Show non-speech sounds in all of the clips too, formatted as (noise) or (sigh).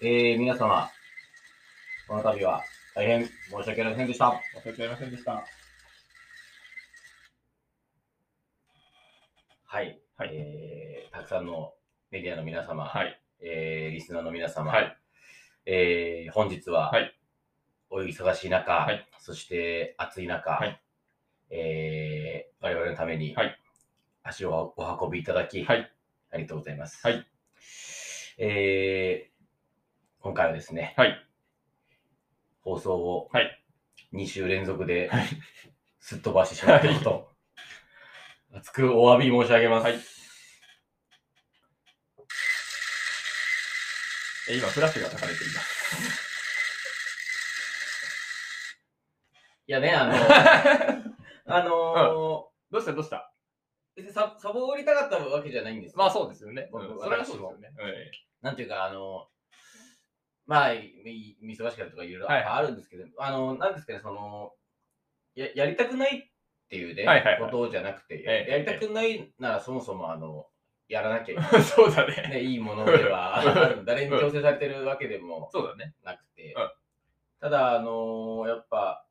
えー、皆様、この度は大変申し訳ありませんでした。申し訳ありませんでした。はい。はいえー、たくさんのメディアの皆様、はい。えー、リスナーの皆様、はい。えー、本日は、はいお忙しい中、はいそして暑い中、はいえー、我々のために、はい足をお運びいただき、はい。ありがとうございます。はい。えー、今回はですね、はい。放送をはい2週連続ではいすっ飛ばしてしまったこと、熱くお詫び申し上げます。はいえ今、フラッシュが焚かれています。いやね、あの、(laughs) あのどうしたどうした？別にササボりたかったわけじゃないんですよまあそうですよね。僕うんそれはそうですよね。えなんていうか、あの、まあ、いい忙しかったりとかいろいろはいあるんですけど、あの、なんですかね、その、ややりたくないっていうね、はいはいはい。ことじゃなくて、ええ。やりたくないならそもそも、あの、やらなきゃいえそうだい、ね、いいものでは誰に強制されてるわけでもそうだね。なくて。うん、ただ、あのやっぱ、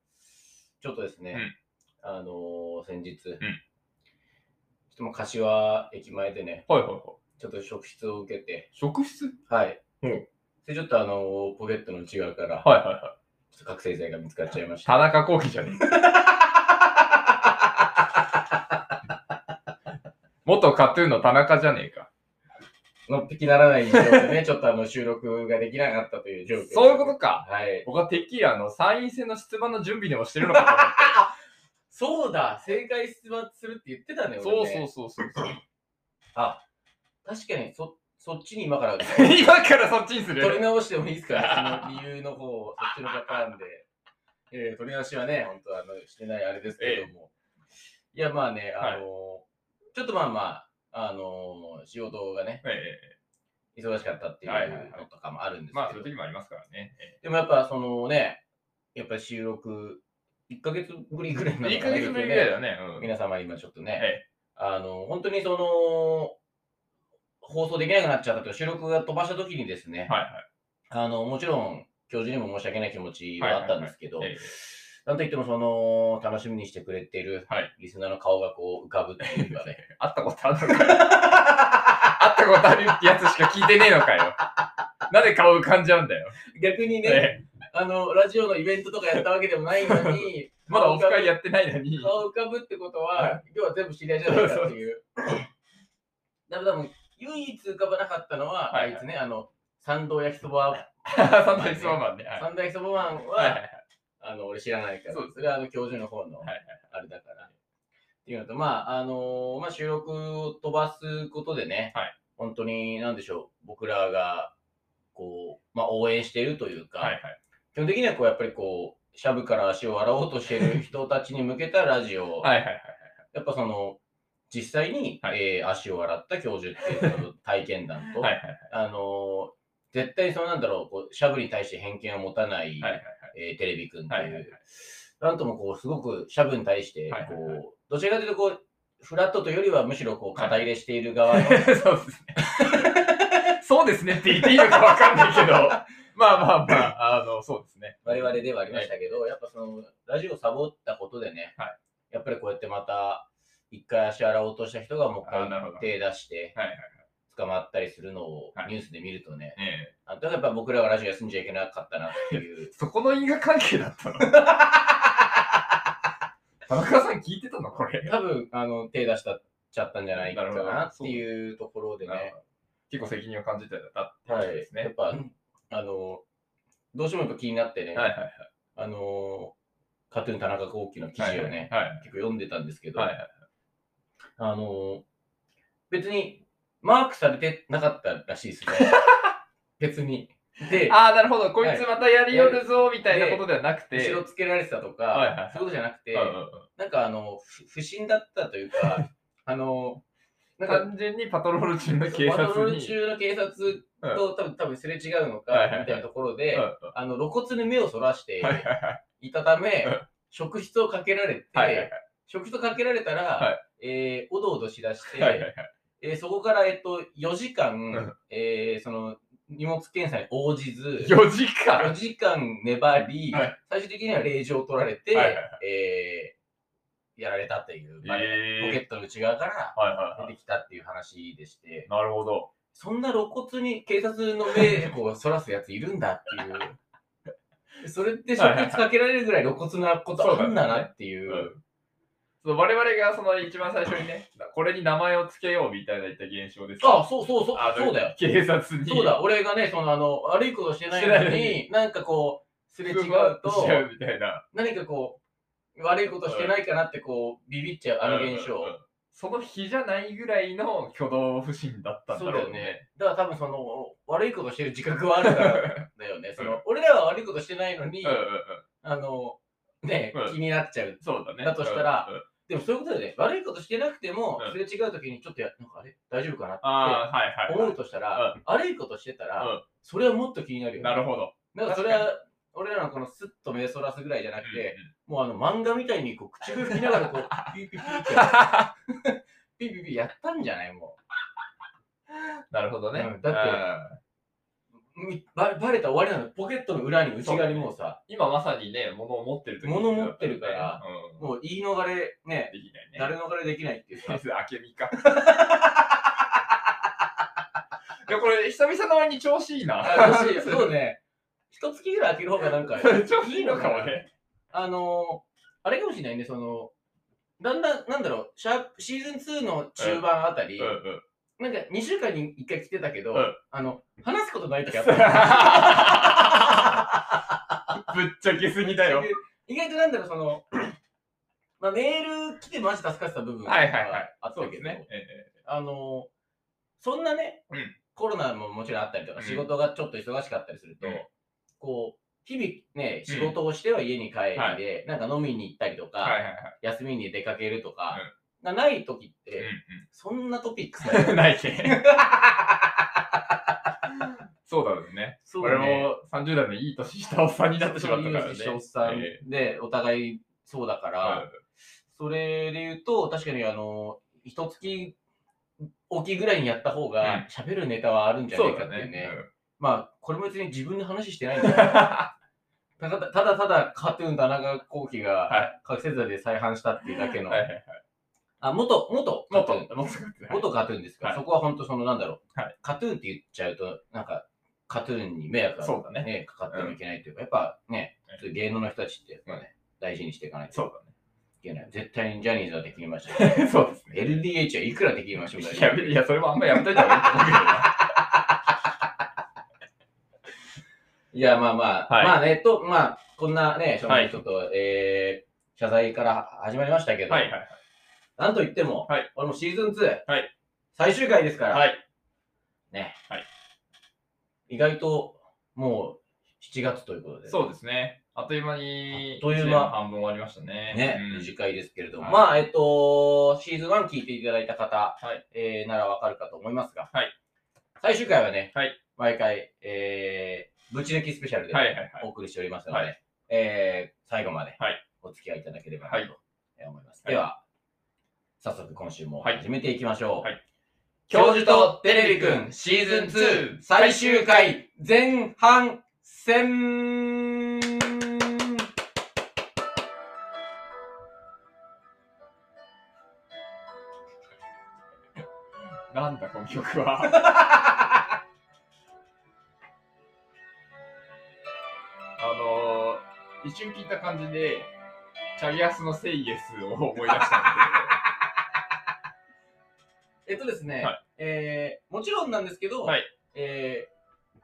ちょっとですね、あの先日、ちょっともう柏駅前でね、はいはいはい。ちょっと職質を受けて、職質？はい。うんで、ちょっとあの、ポケットの内側から、はいはいはい。ちょっと覚醒剤が見つかっちゃいました。田中幸喜じゃねえか。(laughs) 元カトゥーンの田中じゃねえか。のっぴきならない状況でね、ちょっとあの、収録ができなかったという状況。そういうことか。はい。僕はてっきりあの参院選の出馬の準備でもしてるのかと思って。そうだ正解出馬するって言ってたね、そう俺ねそうそうそう。あ、確かに、そ、そっちに今から (laughs) 今からそっちにする？取り直してもいいですか (laughs) その理由の方を、そっちのパターンで。えー、取り直しはね、本当あの、してないあれですけども。いや、まあね、あのちょっとまあまあ、あの仕事がね、ええ忙しかったっていうはいはいはい。のとかもあるんですけど、まあそういう時もありますからね。えでもやっぱそのね、やっぱり収録、1ヶ月ぶりぐらいなえ1のかな？ヶ月ぶりぐらいだね。うん。皆様今ちょっとね、えあの、本当にその、放送できなくなっちゃったというか収録が飛ばした時にですね、えはいはい。あの、もちろん、教授にも申し訳ない気持ちはあったんですけど、ええなんといってもその、楽しみにしてくれているはいリスナーの顔がこう浮かぶっていうかね、(laughs) 会ったことあるのかよ。会ったことあるってやつしか聞いてねえのかよ。なんで顔浮かんじゃうんだよ。逆にね、ええあの、ラジオのイベントとかやったわけでもないのに、(laughs) まだオフ会やってないのに。顔浮かぶってことはは、今日は全部知り合いじゃないかっていう。だから多分、唯一浮かばなかったのは、はいあいつね、あの、参道焼きそば、(laughs) サンドイッチマンね。はい。参道焼きそばマンは、はいはいあの、俺知らないから、そうですそれはあの、教授の方の、はいはいあれだから。っていうのと、まあ、あのまあ、収録を飛ばすことでね、はい。本当に、なんでしょう、僕らが、こう、まあ、応援しているというか、はいはい。基本的にはこう、やっぱりこう、シャブから足を洗おうとしている人たちに向けたラジオ、はいはいはい。やっぱその、実際に、はい。えー足を洗った教授っていうその体験談と、はいはいはい。あの絶対そのなんだろう、こうシャブに対して偏見を持たない、はいはいえーテレビくんっていう、はいはいはい。なんともこう、すごくシャブに対して、こう、はいはい。はいどちらかというとこう、フラットというよりはむしろこう、肩入れしている側の、(laughs) そうですね。(laughs) そうですねって言っていいのかわかんないけど、(laughs) まあまあまあ、あの、そうですね。我々ではありましたけど、やっぱその、ラジオをサボったことでね、はい。やっぱりこうやってまた、一回足洗おうとした人がもう一回手出して、はいはい捕まったりするのをはいニュースで見るとね、はい。ええあだからやっぱ僕らがラジオ休んじゃいけなかったなっていう。そこの因果関係だったの？(laughs) 田中さん聞いてたのこれ？多分、あの、手出したっちゃったんじゃないかなっていうところでね。結構責任を感じてたっていうですね。やっぱ、あの、どうしてもやっぱ気になってね、はいはいはい。あの、カトゥーン田中幸喜の記事をね、はいはい結構読んでたんですけど、はいはい。あの、別にマークされてなかったらしいですね。(laughs) 別に。で、ああ、なるほど。こいつまたやりよるぞ、みたいなことではなくて。後ろつけられてたとか、はいはいはいそういうことじゃなくて、うんうんうんなんかあの、ふ不審だったというか、(laughs) あの、なんか、単純にパトロール中の警パトロー。ル中の警察と多分多分すれ違うのか、はいはいはいみたいなところで、うんうんあの露骨に目をそらしてはいはいはいいたため、うん職質をかけられて、はいはいはい職質をかけられたら、はえーおどおどしだして、はいはいはい。えーそこから、えっと、4時間、うん。えーその荷物検査に応じず、4時間？4時間粘り、はい。最終的には令状を取られて、はいはいはえーやられたという、まあポケえットの内側からー、はいはいはい。出てきたっていう話でして、なるほど。そんな露骨に警察の目 (laughs) をそらすやついるんだっていう。(laughs) それって職質かけられるぐらい露骨なことあんだなっていう。うんそう我々がその一番最初にね、これに名前を付けようみたいな言った現象ですあ、そうそうそうあ、のそうだよ。警察に。そうだ、俺がね、そのあの、悪いことしてないのに、なんかこう、すれ違うと、しちゃうみたいな。何かこう、悪いことしてないかなってこう、ビビっちゃう、あの現象。うんうんうんその日じゃないぐらいの挙動不審だったんだそうだよね。ね。だから多分その、悪いことしてる自覚はあるからだよね。(laughs) その、俺らは悪いことしてないのに、うんうんうん。あの、ね、うん気になっちゃう。そうだね。だとしたらうんうんでもそういうことだよね。悪いことしてなくてもうん、すれ違うときにちょっとや、なんかあれ？大丈夫かなっああ、はいはい、て思うとしたら、悪いことしてたら、うん。それはもっと気になるよね。なるほど。だからそれは、俺らのこのスッと目そらすぐらいじゃなくて、もうあの漫画みたいにこう口笛吹きながらこう、(laughs) ピーピーピーって。(laughs) ピーピーピーやったんじゃない？もなるほどね。うん。だってバ。バレたら終わりなの。ポケットの裏に内側にもうさ、今まさにね、物を持ってる時物持ってるからうん、もう言い逃れね、できないね。言い逃れできないっていうさ。あけみか。(laughs) いや、これ、久々の割に調子いいな。あもしそうね、一月ぐらい開ける方がなんか (laughs) 調子いいのかもね。あのー、あれかもしれないね、その、だんだん、なんだろう、シャープシーズン2の中盤あたり、うんうん。なんか2週間に1回来てたけど、うん。あの、話すことない時あった。(laughs) ぶっちゃけすぎだよ。(laughs) 意外となんだろう、その、(clears throat) まあ、メール来てマジ助かってた部分はいはいはい。あったけど、そうですね。えあの、そんなね、うん。コロナももちろんあったりとか、うん。仕事がちょっと忙しかったりすると、うん。こう、日々ね、仕事をしては家に帰りで、はなんか飲みに行ったりとか、えはいはいはい。休みに出かけるとかうん、がない時って、うそんなトピックスんうん。ないけ。(laughs) そうだよね。俺そうねも30代のいい年したおっさんになってしまったからね。そういうおっさんえで、お互いそうだかえら、それで言うと、確かにあの、一月おきぐらいにやった方うんが、喋るネタはあるんじゃなそいうかっていうね。だね。まあ、これも別に自分の話してないんだよ。(laughs) ただただただカトゥーン田中幸喜はが覚醒剤で再販したっていうだけの。あ、元、元カもっとトゥーン、、もっと、元カトゥーンですか？ら、はい。そこは本当そのなんだろう、はい。カトゥーンって言っちゃうと、なんか、カトゥーンに迷惑がそうだね。かかってもいけないというか、やっぱねうん、そういう芸能の人たちってやっぱね、大事にしていかないとそういけない。絶対にジャニーズはできましたね。(laughs) そうですね。LDH はいくらできましょう？かいや、いや、それもあんまやめといた方がいいと思うけど。な。(laughs) いや、まあまあ、はい。まあね、と、まあ、こんなね、ちょはいっと、えー、謝罪から始まりましたけど、はいはいはい。なんといっても、はい。俺もシーズン2、はい。最終回ですから、はい。ね、はい。意外ともう7月ということで、そうですね。あっという間に、あっという間。一年の半分終わりましたね。ね、うん。短いですけれども、はい。まあ、えっと、シーズン1聞いていただいた方、はい。えーならわかるかと思いますが、はい。最終回はね、はい。毎回、えー、ぶち抜きスペシャルではいはいはい。お送りしておりますので、はい。えー最後まではい。お付き合いいただければなとはい。思います。はいでは、早速今週もはい始めていきましょう。はい教授とテレビくんシーズン2最終回前半戦なんだこの曲は。(laughs) あのー、一瞬聞いた感じで、チャギアスのセイエスを思い出したんえっとですね、はいえーもちろんなんですけど、はいえー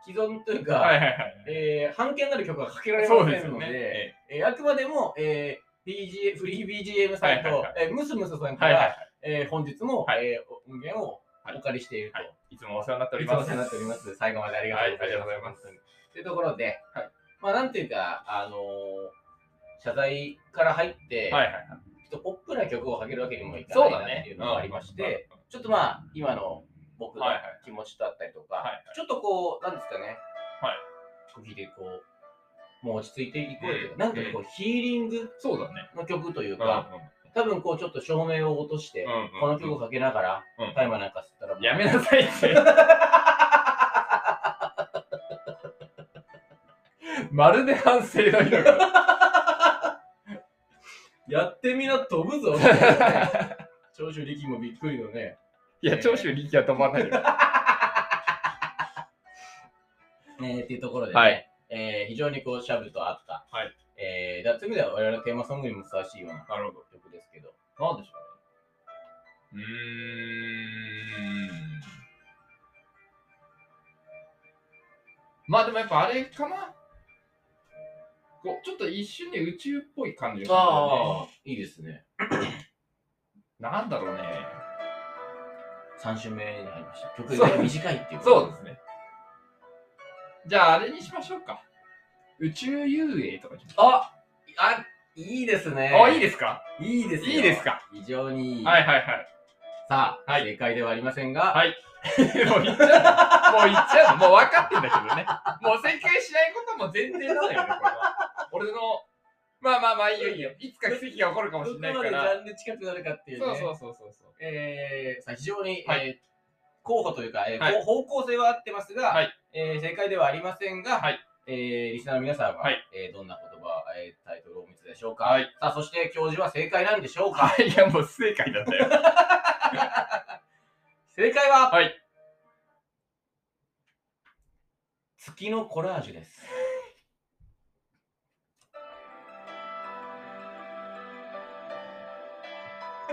既存というか。はいはいはい。えー、版権なる曲はかけられませんので、ですよね。ええーあくまでも、えー BG、フリー BGM さんと、はいはいはいえームスムスさんかはいはいはい。えー本日も、はいえー音源をはいお借りしていると。はいいつもお世話になっております。いつもお世話になっております。最後までありがとうございます。はいありがとうございますというところで、はいまあなんていうか、あのー謝罪から入って、はいはいはい。ちょっとポップな曲をかけるわけにもいかないなっていうのがありまして、うんちょっとまあ今の僕の気持ちだったりとか、はいはいちょっとこう、なんですかね、はい時でこう、もう落ち着いていこうよというか、うんなんかこう、ヒーリングそうだね。の曲といううんか、多分こうちょっと照明を落として、この曲をかけながら、うんタイマーなんか吸ったら、やめなさいって。(laughs) まるで反省の色が。(laughs) やってみな、飛ぶぞ。(laughs) 長州力もびっくりのね。いや、長州力は飛ばないよ。(laughs) えー、っていうところでね、はいえー非常にこう、シャブとあった。はいえー、だそういう意味では我々のテーマソングにもふさわしいようななるほど。曲ですけど。なんでしょうね？うーん。まあでもやっぱあれかな？こうちょっと一瞬で宇宙っぽい感じがするんだよね。いいですね。なんだろうね。3週目に入りました。曲が短いっていう。そうですね。じゃああれにしましょうか。宇宙遊泳とかにしましょうああ、いいですね。あ、いいですか？いいですよいいですか？非常にいい。はいはいはい。さあ、はい正解ではありませんが、はい。(laughs) もう言っちゃうの。もう言っちゃうの。もう分かってんだけどね。もう正解しないことも前提なのよね、これは。俺の、まあまあまあいいよいいよ。(laughs) いつか奇跡が起こるかもしどこれないから。までジャンル近くなるかっていうね。そうそうそうそうそう。えー、さあ非常に、はいえー候補というか、えーはい方向性は合ってますが、はいえー正解ではありませんが、はいえーリスナーの皆さんは、はいえーどんな言葉、えータイトルをお見つでしょうか、はい。さあ、そして教授は正解なんでしょうか？はい、いやもう不正解なんだよ。(laughs) 正解は、はい月のコラージュです。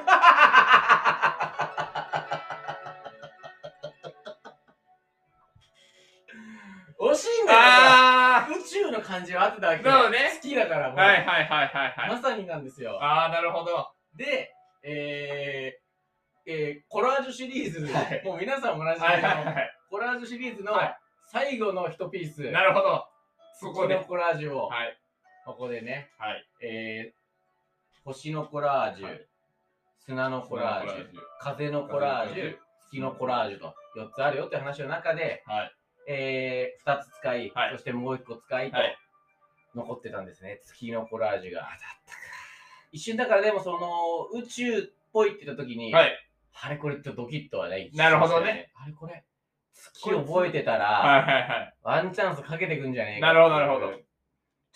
(laughs) 惜しいんだよ。あ宇宙の感じは合ってたわけ。そうね。好きだからーもう、はいはいはいはいはい。まさになんですよ。あー、なるほど。で、えーえーコラージュシリーズ、はい。もう皆さん同じ、はいはいはい。コラージュシリーズのはい。最後の一ピース、なるほど。そこで。月のコラージュを、はい。ここでね、はい。えー星のコラージュ、はい砂のコラージュ、風のコラージュ、月のコラージュと4つあるよって話の中で、はい。えー、2つ使い、はいそしてもう1個使いと、はい残ってたんですね、月のコラージュが。一瞬だからでもその宇宙っぽいって言った時に、はい。あれこれっとドキッとはね。なるほどね。あれこれ、月覚えてたら、はいはいはい。ワンチャンスかけてくんじゃねえかなるほどなるほどちょっ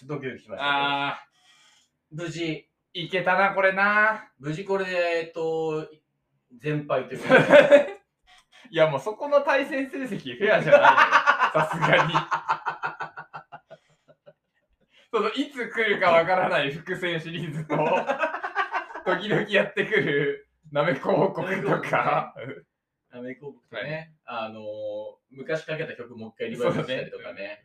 とドキドキしましたけど。あ無事、ー、いけたな、これな。無事これで、えっと、全敗というか、(laughs) いやもうそこの対戦成績フェアじゃないよ。(laughs) さすがに。そのいつ来るかわからない伏線シリーズと、(laughs) 時々やってくるなめこ王国とか。アメリカ国とね、あのー昔かけた曲もう一回リバイバルしたりとかね。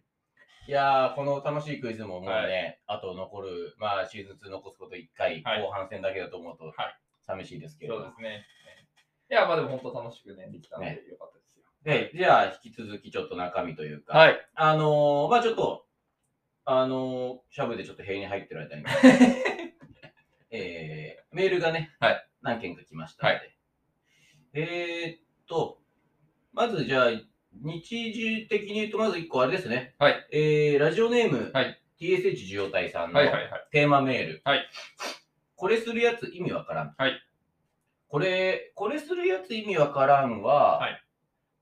いやー、この楽しいクイズももうね、あと残る、まあシーズン2残すこと1回、はい。後半戦だけだと思うと、はい。寂しいですけれども。そうですね。いや、まあでも本当楽しくね、できたのでね。よかったですよ。で、じゃあ引き続きちょっと中身というか、はい。あのーまあちょっと、あのーシャブでちょっと塀に入ってる間に、(laughs) えー、メールがね、はい。何件か来ましたので、えー、っと、まずじゃあ、日時的に言うと、まず1個あれですね。はい。えー、ラジオネーム、はい TSH 受容体さんのはいはいはい。テーマメール。はいこれするやつ意味わからん。はい。これ、これするやつ意味わからんは、はい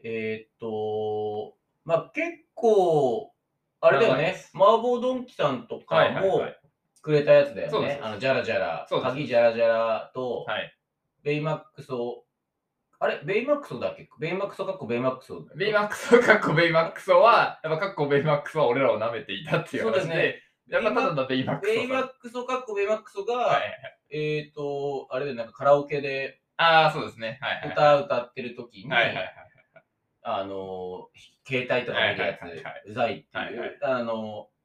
えーっと、まあ結構、あれだよね長いです、麻婆ドンキさんとかはいはいもはい。くれたやつだよそうです。ねあの、ジャラジャラ、そうです鍵ジャラジャラと、はい。ベイマックスを、あれベイマックスだっけ？ベイマックスかっこベイマックスベイマックソ、かっこベイマックソは、やっぱかっこベイマックソは俺らを舐めていたっていう話で、そうですねやっぱただのベイマックソさん。ベイマックスかっこベイマックスが、はい。えっ、と、あれでなんかカラオケでああ、そうですね。はいはいはい。歌歌ってる時に、はいはいはい。あのー、携帯とか見るやつ、うざいっていう、あのー、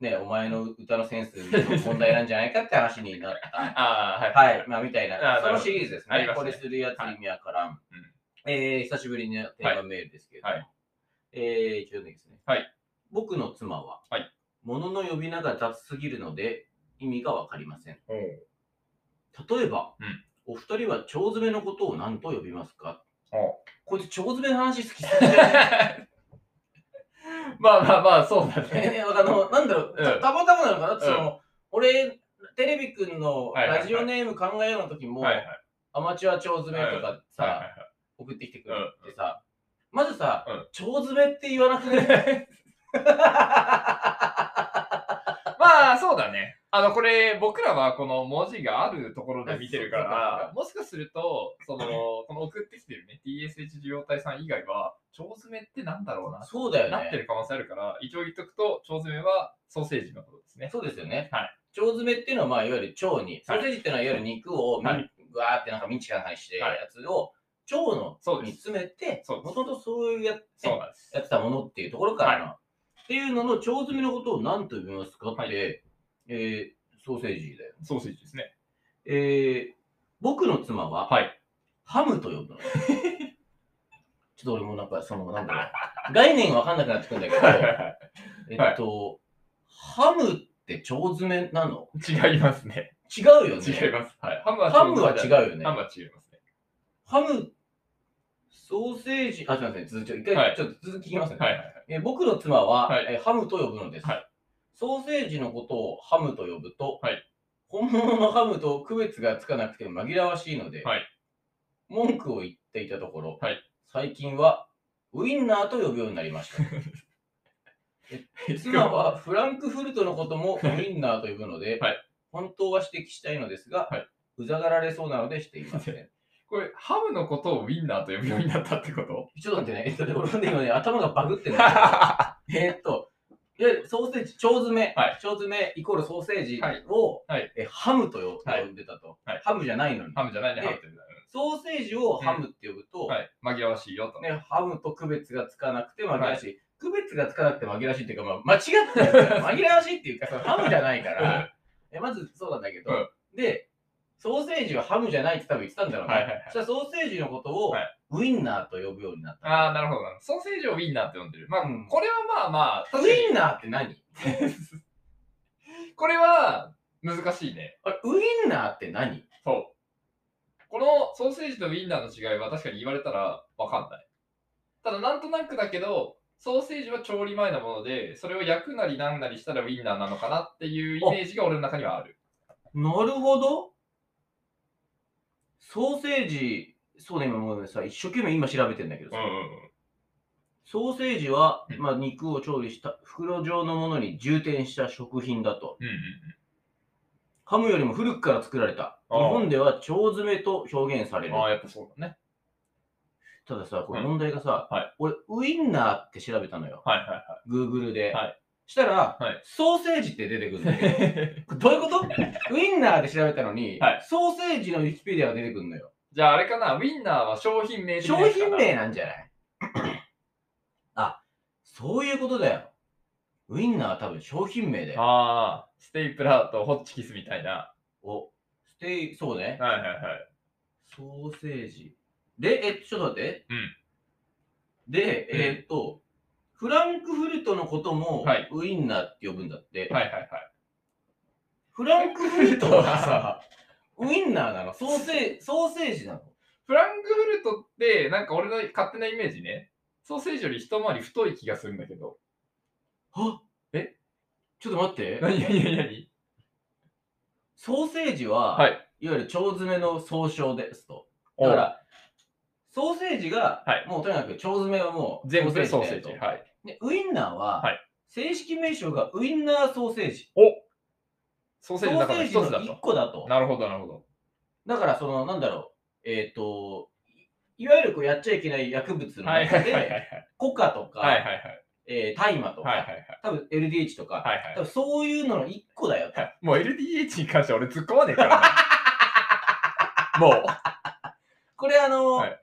ね、お前の歌のセンスの問題なんじゃないかって話になった。(laughs) ああ、はい。はい、まあみたいな、そのシリーズですね。すね。これするやつ意味わからん。えー、久しぶりにテーマメールですけれども、はい。えー、一応ですね。はい。僕の妻は、はい。物の呼び名が雑すぎるので意味がわかりません。例えば、うん。お二人は腸詰めのことを何と呼びますか？こいつ腸詰めの話好きすぎじゃない (laughs) まあまあまあ、そうだね。えーあの、なんだろう、たうん。たまたまなのかな？っの、俺、テレビくんのはいはいはい。ラジオネーム考えようの時も、はいはい。アマチュア腸詰めとかさ、はいはいはい。送ってきてくれてさ、まずさ、うん。腸詰めって言わなくね (laughs) まあ、そうだね。あの、これ、僕らはこの文字があるところで見てるから、もしかすると、その、(laughs) この送ってきてるね、TSH 受容体さん以外は、腸詰めってなんだろうな、そうだよなってね。る可能性あるから、一応言っとくと、腸詰めはソーセージのことですね。そうですよね。はい腸詰めっていうのは、まあ、いわゆる腸に、ソはいーセージっていうのは、いわゆる肉をはいぐわーってなんかミンチかなんかにして、はいやつを腸のに。詰めて、もともとそういうや。やってたものっていうところからな、はっていうのの腸詰めのことを何と呼びますかって、はいえーソーセージだよ。ソーセージですね。えー僕の妻は、はい。ハムと呼ぶの。(laughs) ちょっと俺もなんか、その、なんだろう、概念わかんなくなってくるんだけど、えっと、ハムって腸詰めなの？違いますね。違うよね。違います。はい。ハムはハムは違うよねハムは違いますね。ハム、ソーセージ、あ、すみません、続き、一回、はいちょっと続き聞きますね。はいはいはい。えー僕の妻は、はいえーハムと呼ぶのです、はいソーセージのことをハムと呼ぶと、はい。本物のハムと区別がつかなくて紛らわしいので、はい。文句を言っていたところ、はい。最近はウインナーと呼ぶようになりました。(laughs) え妻はフランクフルトのこともウインナーと呼ぶので、はい。本当は指摘したいのですが、はい。うざがられそうなのでしていません。(laughs) これ、ハムのことをウィンナーと呼ぶようになったってこと？ちょっと待ってね、えっとね、俺もね今ね、頭がバグってるんだけど、(laughs) えーっと、いわゆるソーセージ、腸詰め、はい。腸詰めイコールソーセージはい。を、はい。えハムと呼はいんでたと、はい。ハムじゃないのに。ハムじゃないね、でハムって言うんだソーセージをハムって呼ぶと、はい。紛らわしいよと。ね、ハムと区別がつかなくて紛らわしい。区別がつかなくて紛らわしいっていうか、まあ、間違ってるから。(laughs) 紛らわしいっていうか、そのハムじゃないから、えまずそうなんだけど、うん。で、ソーセージはハムじゃないって多分言ってたんだろうね。はいはいはいそしたらソーセージのことをはいウインナーと呼ぶようになった。ああ、なるほどな。ソーセージをウィンナーって呼んでる。まあ、うんこれはまあまあ、確ウかにインナーって何？(laughs) これは難しいね。あれウインナーって何？そう。このソーセージとウィンナーの違いは確かに言われたらわかんない。ただなんとなくだけど、ソーセージは調理前のもので、それを焼くなりなんなりしたらウィンナーなのかなっていうイメージが俺の中にはある。なるほど。ソーセージ、そうね、今もうさ、一生懸命今調べてんだけどさ、うんうんうん。ソーセージは、うんまあ、肉を調理した袋状のものに充填した食品だと。うんうんハムよりも古くから作られた。日本では腸詰めと表現されるうん。。ああ、やっぱそうだね。たださ、これうん問題がさ、はい俺、ウインナーって調べたのよ。はいはいは Google で。はいしたら、はいソーセージって出てくるんだよ。い。これどういうこと？ウインナーで調べたのに、はいソーセージのウィキペディアが出てくるのよ。じゃああれかな、ウィンナーは商品名的な商やつかな品名なんじゃない？あ、そういうことだよ。ウインナーは多分商品名だよ。ああ、ステイプラーとホッチキスみたいな。お、ステイ、そうね。はいはいはい。ソーセージ。で、え、ちょっと待って。うんで、うんえーっと、フランクフルトのこともはいウインナーって呼ぶんだって。はいはいはい。フランクフルトはさ、(laughs) ウインナーなの？ソーセーソーセージなの？フランクフルトって、なんか俺の勝手なイメージね、ソーセージより一回り太い気がするんだけど。はえ？ちょっと待って。何？何？何？何？ソーセージは、はい。いわゆる腸詰めの総称ですと。おだから、ソーセージが、はいもうとにかく腸詰めはもう全部ソーだよとセージ。はい。でウインナーは、はい正式名称がウインナーソーセージ。おソーソセージの中のーセージの1一つだと。個だと。なるほどなるほど。だから、その、なんだろう、えっ、と、いわゆるこうやっちゃいけない薬物のはいは中いはいはいで、コカとか、はいはいはい。えー大麻とか、はいはいはい。多分 LDH とか、はいはい多分そういうのの1個だよと。はい。もう LDH に関しては俺突っ込まねえからな。(laughs) もう。これあの、はい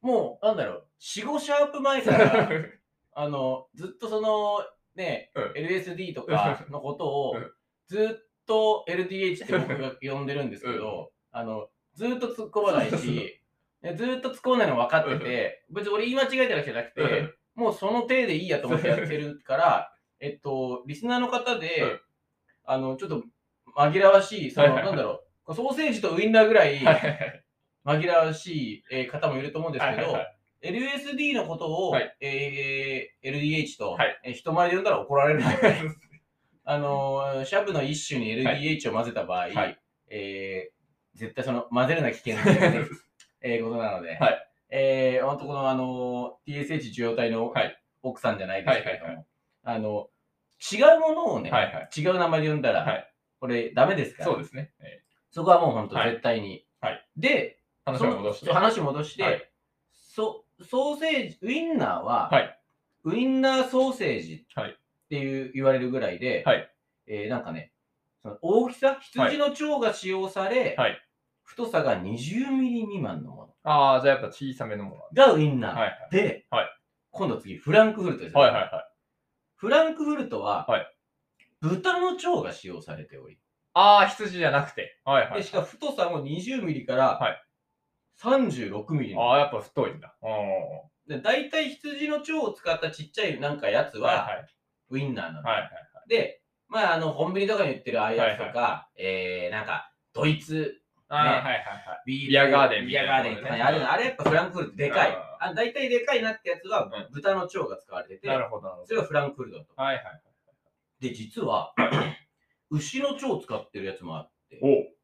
もう、なんだろう、4、5シャープ前から、(laughs) あの、ずっとその、ね、うん。LSD とかのことをうん、ずっと LDH って僕が呼んでるんですけど、あの、ずっと突っ込まないし、ねずっと突っ込まないの分かってて、別に俺言い間違えたわけじゃなくて、もうその手でいいやと思ってやってるから、えっと、リスナーの方で、うん。あの、ちょっと紛らわしい、その、なんだろう、ソーセージとウインナーぐらい。紛らわしい、えー方もいると思うんですけど、はいはいはい。LSD のことを、はい。えー LDH と、はい。えー人前で呼んだら怒られるので、(laughs) あのーシャブの一種に LDH を混ぜた場合、はい。えー絶対その混ぜるな危険とい。う、(laughs) えーことなので、はい。えー本当この、あのー TSH 受容体のはい。奥さんじゃないですけれども、あの違うものをね、はいはい。違う名前で呼んだら、はい。これダメですから、そうですね。えそこはもう本当はい。絶対に。はい。で、ー話を戻して。話戻して、はいそソーセージ、ウインナーは、はいウインナーソーセージはいっていう言われるぐらいで、はいえーなんかね、その大きさ、羊の腸が使用され、はい太さが20ミリ未満のもああ、じゃあやっぱ小さめのもののがウインナー。はいはい。で、はい今度次、フランクフルトです、はいはいはい。フランクフルトは、はい豚の腸が使用されており、ああ、羊じゃなくて。はいはい。でしかも太さも20ミリからはい36ミリのああ、やっぱ太いんだ。で大体羊の腸を使ったちっちゃいなんかやつは、はいウインナーなの。はい。はいで、まあ、あの、コンビニとかに売ってるああいうやつとか、えー、なんか、ドイツはい。ねはいはいはい。ビールビアガーデンみビアたいなガーデンとかにあるの、あれやっぱフランクフルトでかい。あ大体でかいなってやつはうん豚の腸が使われてて、なるほどなるほど。それがフランクフルト。はいはい。で、実は、(clears throat) 牛の腸を使ってるやつもあって、お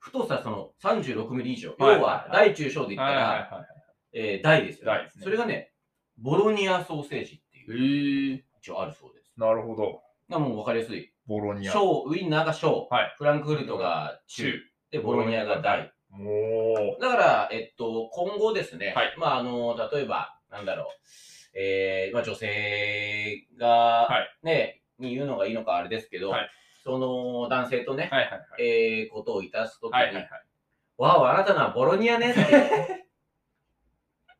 太さその36ミリ以上。はい要は、大中小で言ったら。えー大ですよ、大ですねそれがね、ボロニアソーセージっていう、ええ一応あるそうです。なるほど。なもう分かりやすい。ボロニア。小、ウインナーが小、はいフランクフルトが中、で、ボロニアが大。もだから、えっと、今後ですね、はいまあ、あの、例えば、なんだろう、えー、まあ、女性がは、ね、に言うのがいいのかあれですけど、はいその男性とね、う。はいはいはい。えー、ことをいたすときに、はいはいはい。わお、あなたのはボロニアねって、(laughs)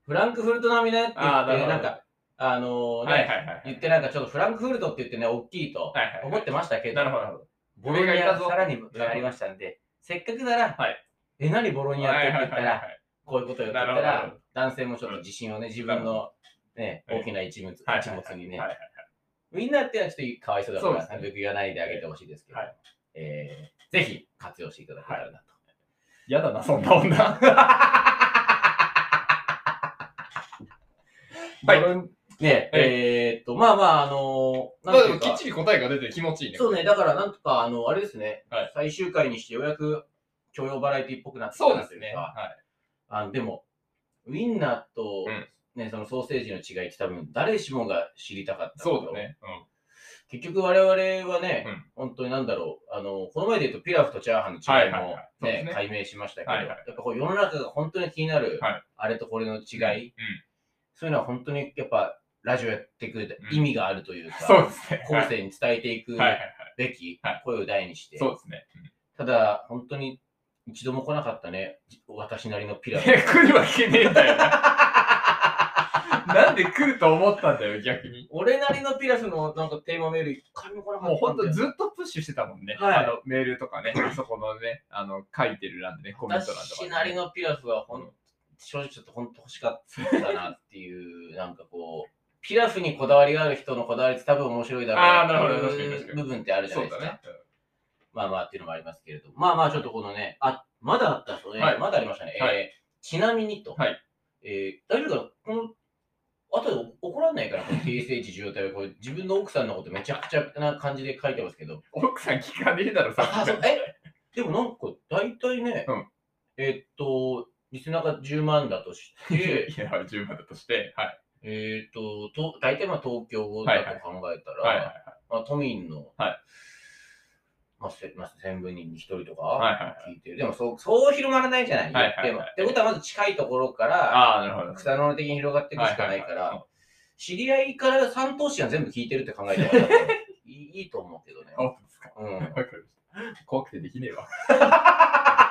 フランクフルト並みねって言って、なんか、あのね、はいはいはい。言ってなんかちょっとフランクフルトって言ってね、大きいとはいはいはい思ってましたけど。ボロニアさらにありましたんで、せっかくなら、はいえ、何ボロニアって言ったはいはいはいら、こういうことを言ってたら男性もちょっと自信をね、自分のね、はい大きな一物はい一物にねはい、はいみんなっていうのはちょっとかわいそうだから、なるべく言わないであげてほしいですけどはい、えーぜひ活用していただけたらなと。嫌だな、そんな女。(laughs) はいね、えーっと、まあまあ、あのー、なんていうか、ちり答えが出て気持ちいいね。そうね、だからなんとか、あの、あれですねはい、最終回にしてようやく教養バラエティっぽくなってきたそうですね。はい。あのでも、ウインナーと、うんね、そのソーセージの違いって多分誰しもが知りたかったそうだね。うん。結局我々はね、うん本当になんだろう、あの、この前で言うとピラフとチャーハンの違いもね、ね解明しましたけど、はいはいやっぱこう世の中が本当に気になる、はいあれとこれの違い、うんそういうのは本当にやっぱラジオやっていくうん意味があるというか、(laughs) そうですね。後世に伝えていく。べきはい声を大にして、そうですね。ただ本当に一度も来なかったね、私なりのピラフ。来るわけねえんだよな。(laughs) なんで来ると思ったんだよ、逆に。俺なりのピラフのなんかテーマメール一回も来なかったもうほんとずっとプッシュしてたもんね。はい。あのメールとかね、(laughs) そこのね、あの書いてる欄でね、コメント欄とか、私なりのピラフはほん、正直ちょっと本当欲しかったなっていう、なんかこう、ピラフにこだわりがある人のこだわりって多分面白いだろうってるほど確かに確かに。いう部分ってあるじゃなそいうですか。まあまあっていうのもありますけれど。まあまあちょっとこのね、あ、まだあったそうね、はい。まだありましたね。はえーちなみにと。はい。えー大丈夫かな？この、あとで怒らんないから、TSH 状態はこれ自分の奥さんのことめちゃくちゃな感じで書いてますけど。奥さん聞かねえだろ、さあ、そう、え？でもなんか大体ね、うんえーっと、リスナーが10万だとして、いや、10万だとして、はい。えっと、と大体まあ東京だと考えたら、はいはいはい。まあ、都民の、はいまあ、せまあ、1000分人に1人とか聞いてる。でもそう、そう広まらないじゃない、はいはいはい言ってもってことはまず近いところから、ああ、なるほど。草の根的に広がっていくしかないから、知り合いから三等身は全部聞いてるって考えても (laughs) いいと思うけどね。本当ですか？うん怖くてできねえわ。(laughs)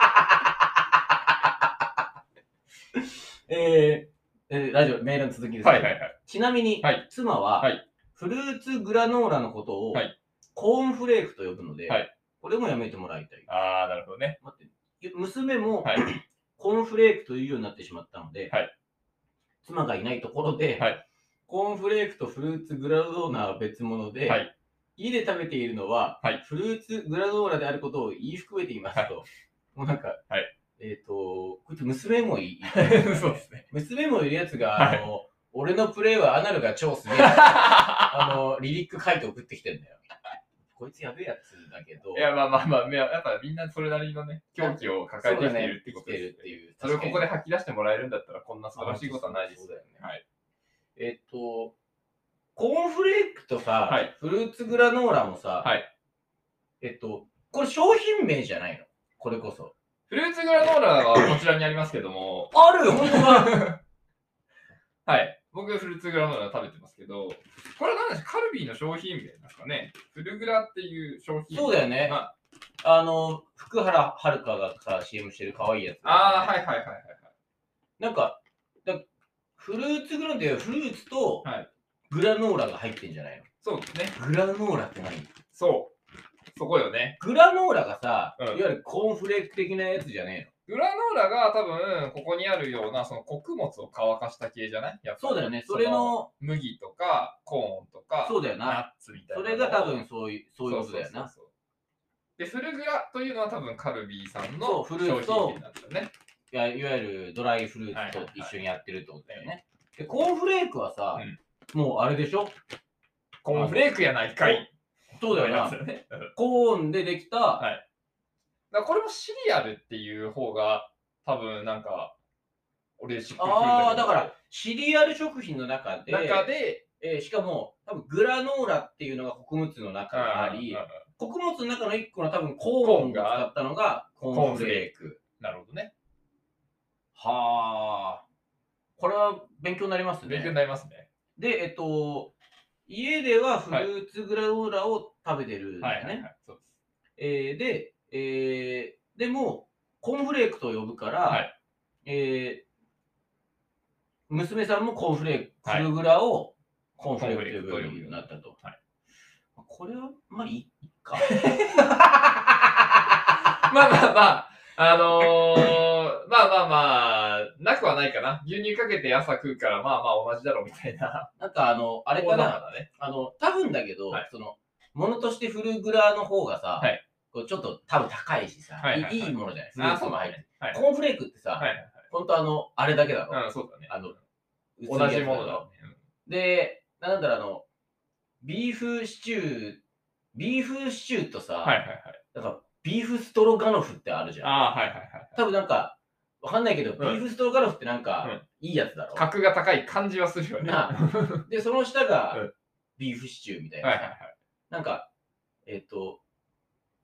えーえーラジオ、メールの続きです、はいはいはい。ちなみに、はい妻は、はいフルーツグラノーラのことを、はいコーンフレークと呼ぶので、はいこれもやめてもらいたい。ああ、なるほどね。待って娘も、はい (clears throat) コーンフレークというようになってしまったので、はい妻がいないところで、はいコーンフレークとフルーツグラノーラは別物で、はい家で食べているのは、はいフルーツグラノーラであることを言い含めていますと、はいもうなんか、はいえっ、と、こいつ娘もいい。(laughs) そうですね。娘もいるやつが、はいあの、俺のプレイはアナルが超すげえ。(laughs) あの、リリック書いて送ってきてんだよ。こいつやべえやつだけど、いや、まあまあまあ、やっぱみんなそれなりのね、狂気を抱えてきているってことですねるっていう。それをここで吐き出してもらえるんだったら、こんな素晴らしいことはないです。そうだよね。にえっと、コーンフレークとさ、はい。フルーツグラノーラもさ、はい。えっと、これ商品名じゃないの？これこそ。フルーツグラノーラはこちらにありますけども、ある本当だ。(laughs) はい。僕、フルーツグラノーラ食べてますけど、これは何ですか？カルビーの商品名なんですかね？フルグラっていう商品名。そうだよねはあの、福原遥がさ、CM してる可愛いやつ、ああ、はいはいはいはい。なんか、だフルーツグラノーラってフルーツとはいグラノーラが入ってんじゃないの、そうですね。グラノーラって何？そう。そこよね。グラノーラがさ、うんいわゆるコーンフレーク的なやつじゃねグラノーラが多分、ここにあるような、その穀物を乾かした系じゃない？やっぱそうだよね。それの、麦とか、コーンとか、そうだよな。ナッツみたいなのを。それが多分そういう、そういうことだよな。そうそうそうで、フルグラというのは多分カルビーさんそうのフルーツと商品名なんですよね。いやいわゆるドライフルーツと一緒にやってるってことだよね。でコーンフレークはさ、もうあれでしょ？コーンフレークやないかい。そうだよな。(laughs) よね。うんコーンでできた、はいだこれもシリアルっていう方が多分なんか、俺しっくりくるんああ、けどだから、シリアル食品の中で、中で、えーしかも、多分グラノーラっていうのが穀物の中にあり、うんうんうん穀物の中の一個の多分コーンが使ったのがコーンフレーク。なるほどね。はあ。これは勉強になりますね。勉強になりますね。で、えっと、家ではフルーツグラノーラを食べてるんだよね。はいはいはい。そうです。えーで、えーでも、コーンフレークと呼ぶから、はいえー娘さんもコーンフレーク、はいフルグラをコーンフレークと呼ぶようにになったと。はいこれは、まあいいか。(laughs) まあまあまあ、あのー、まあまあまあ、なくはないかな。牛乳かけて朝食うから、まあまあ同じだろうみたいな。なんかあの、ああれかな、だね。あの、多分だけど、はいその、ものとしてフルグラの方がさ、はいこうちょっと多分高いしさ、はいはいはいいものじゃないフルーあ、そうツも入ってだね。はい。コーンフレークってさ、はいはいほんとあの、あれだけだろ。はい。うん、そうだね。あの、同じものだろね。で、なんだろう、あの、ビーフシチュー、ビーフシチューとさ、うんはいはいはい。なんかビーフストロガノフってあるじゃん。ああ、はいはいはい。多分なんか、わかんないけど、ビーフストロガノフってなんか、うんいいやつだろ。格が高い感じはするよね。なで、その下がうんビーフシチューみたいな。はいはいはい。なんか、えっ、と、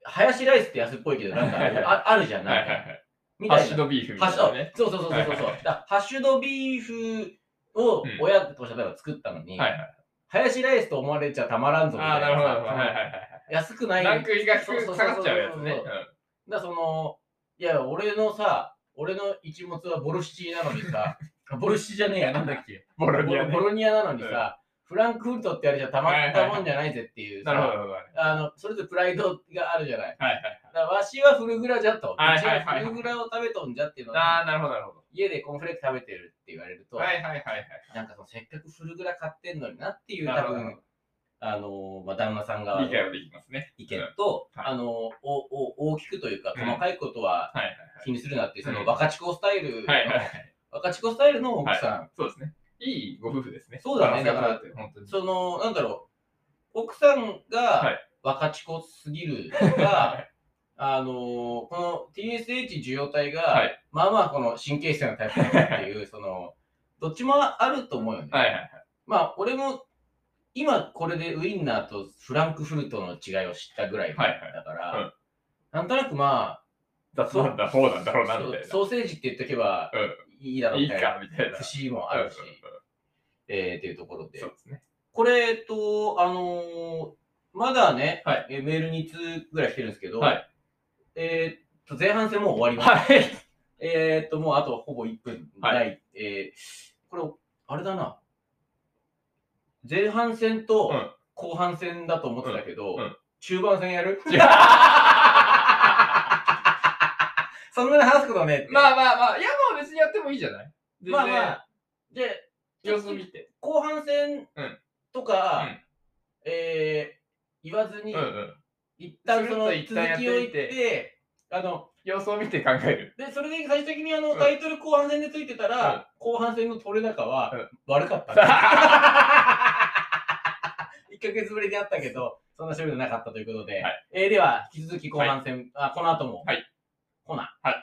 ハヤシライスって安っぽいけど、なんかああるじゃん、ないはいはい。みたいな。ハッシュドビーフみたいなね。そうそうそうそうそう。ハッシュドビーフをうん親と例えば作ったのに、はいはい。ハヤシライスと思われちゃたまらんぞみたああ、いななるほど。さ。はいはいはい安くない。はい。ランクが下がっちゃうやつね。だからその、いや、俺のさ、俺の一物はボルシチなのにさ、(laughs) ボルシチじゃねえや、なんだっけ。ボロニアねボ。ロニアなのにさ、フランクフルトって言われちゃたまったもんじゃないぜっていうさ、なるほど。はいあの、それぞれプライドがあるじゃない。はいはい。だからわしはフルグラじゃと。はいはフルグラを食べとんじゃっていうのをああ、なるほどなるほど。家でコーンフレーク食べてるって言われると、はいはいはいはい。なんかそのせっかくフルグラ買ってんのになっていう多分、あのまあ、旦那さん側の理解はできますね。意見と、はいあのおお大きくというかうん細かいことははいはい気にするなっていう、そうんの若チコスタイルの、はい。はいはいはい。若チコスタイルの奥さん、はいそうですね。いいご夫婦ですね。そうだねバランスが取れて本当に。そのなんだろう奥さんはがい若チコすぎるとか、(laughs) あのこの TSH 受容体が、はいまあまあこの神経質なタイプだっていう (laughs) そのどっちもあると思うよね。はいはいはい。まあ俺も今これでウインナーとフランクフルトの違いを知ったぐらいだはいはいから、うんなんとなくまだそうなんだ、そうなんだろうあな、みたいな。ソーセージって言っとけばうん。いいだろういいみたいなか、みたいな。節もあるし、えーっていうところで。そうですね。これえっとあのーまだね、はい。えーメール2通ぐらい来てるんですけど、はい。えーっと前半戦もう終わりました。はい。えーっともうあとほぼ1分ない、はい。えーこれあれだな。前半戦とうん。後半戦だと思ってたけど、うん。うん。中盤戦やる？(laughs) (laughs) そんなに話すことはねえって。まあまあまあ、いやももいいじゃない？まあまあ。で様子見て。後半戦うん。とか、うん。えー言わずに、うんうん。一旦その続きを言っみてて、あの、様子を見て考える。で、それで最終的にあの、うん。タイトル後半戦でついてたら、うん。後半戦の取れ高はうん。悪かった、(laughs) 1ヶ月ぶりであったけど、そんな勝利がなかったということで、はい。えーでは、引き続き後半戦、あこの後も、はい。コーナー。はい